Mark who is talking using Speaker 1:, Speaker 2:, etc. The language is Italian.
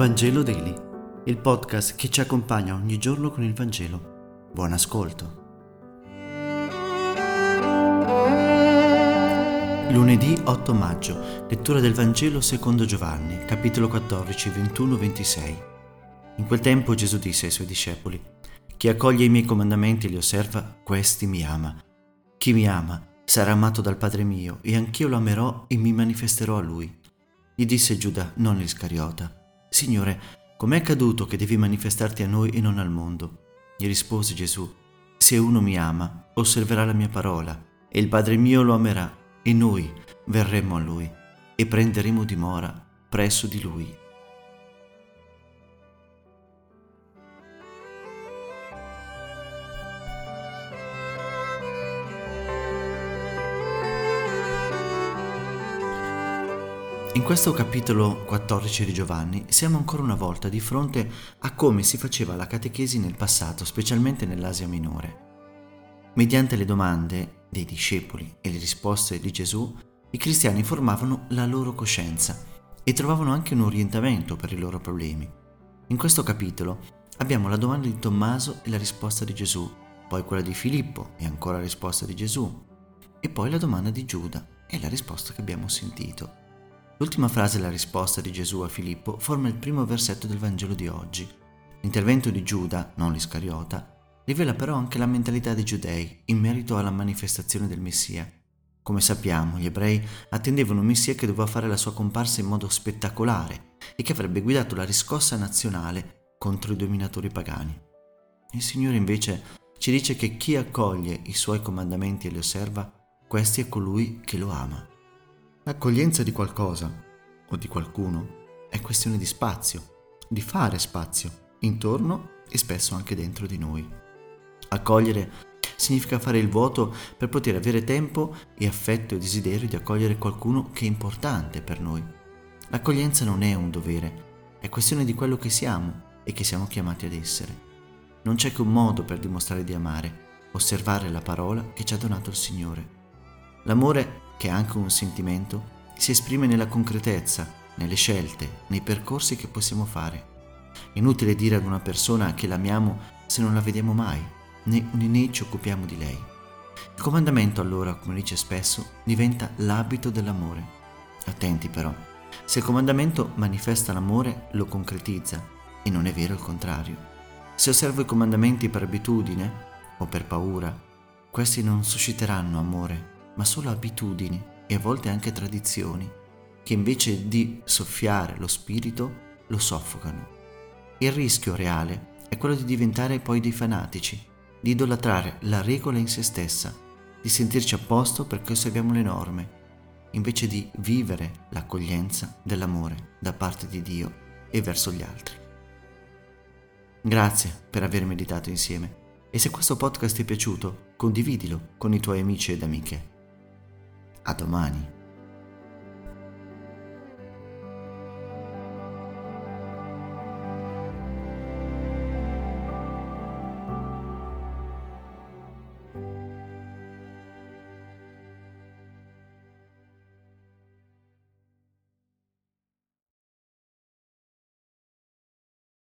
Speaker 1: Vangelo Daily, il podcast che ci accompagna ogni giorno con il Vangelo. Buon ascolto. Lunedì 8 maggio, lettura del Vangelo secondo Giovanni, capitolo 14, 21-26. In quel tempo Gesù disse ai suoi discepoli, Chi accoglie i miei comandamenti e li osserva, questi mi ama. Chi mi ama sarà amato dal Padre mio, e anch'io lo amerò e mi manifesterò a lui. Gli disse Giuda, non l'Iscariota, Signore, com'è accaduto che devi manifestarti a noi e non al mondo? Gli rispose Gesù, se uno mi ama, osserverà la mia parola, e il Padre mio lo amerà, e noi verremo a lui, e prenderemo dimora presso di lui. In questo capitolo 14 di Giovanni siamo ancora una volta di fronte a come si faceva la catechesi nel passato, specialmente nell'Asia minore. Mediante le domande dei discepoli e le risposte di Gesù, i cristiani formavano la loro coscienza e trovavano anche un orientamento per i loro problemi. In questo capitolo abbiamo la domanda di Tommaso e la risposta di Gesù, poi quella di Filippo e ancora la risposta di Gesù, e poi la domanda di Giuda e la risposta che abbiamo sentito. L'ultima frase della risposta di Gesù a Filippo forma il primo versetto del Vangelo di oggi. L'intervento di Giuda, non l'Iscariota, rivela però anche la mentalità dei giudei in merito alla manifestazione del Messia. Come sappiamo, gli ebrei attendevano un Messia che doveva fare la sua comparsa in modo spettacolare e che avrebbe guidato la riscossa nazionale contro i dominatori pagani. Il Signore invece ci dice che chi accoglie i suoi comandamenti e li osserva, questi è colui che lo ama. L'accoglienza di qualcosa o di qualcuno è questione di spazio, di fare spazio, intorno e spesso anche dentro di noi. Accogliere significa fare il vuoto per poter avere tempo e affetto e desiderio di accogliere qualcuno che è importante per noi. L'accoglienza non è un dovere, è questione di quello che siamo e che siamo chiamati ad essere. Non c'è che un modo per dimostrare di amare, osservare la parola che ci ha donato il Signore. L'amore che è anche un sentimento, si esprime nella concretezza, nelle scelte, nei percorsi che possiamo fare. Inutile dire ad una persona che l'amiamo se non la vediamo mai, né, né ci occupiamo di lei. Il comandamento allora, come dice spesso, diventa l'abito dell'amore. Attenti però, se il comandamento manifesta l'amore, lo concretizza, e non è vero il contrario. Se osservo i comandamenti per abitudine o per paura, questi non susciteranno amore, ma solo abitudini e a volte anche tradizioni, che invece di soffiare lo spirito lo soffocano. Il rischio reale è quello di diventare poi dei fanatici, di idolatrare la regola in se stessa, di sentirci a posto perché osserviamo le norme, invece di vivere l'accoglienza dell'amore da parte di Dio e verso gli altri. Grazie per aver meditato insieme e se questo podcast ti è piaciuto, condividilo con i tuoi amici ed amiche. A domani.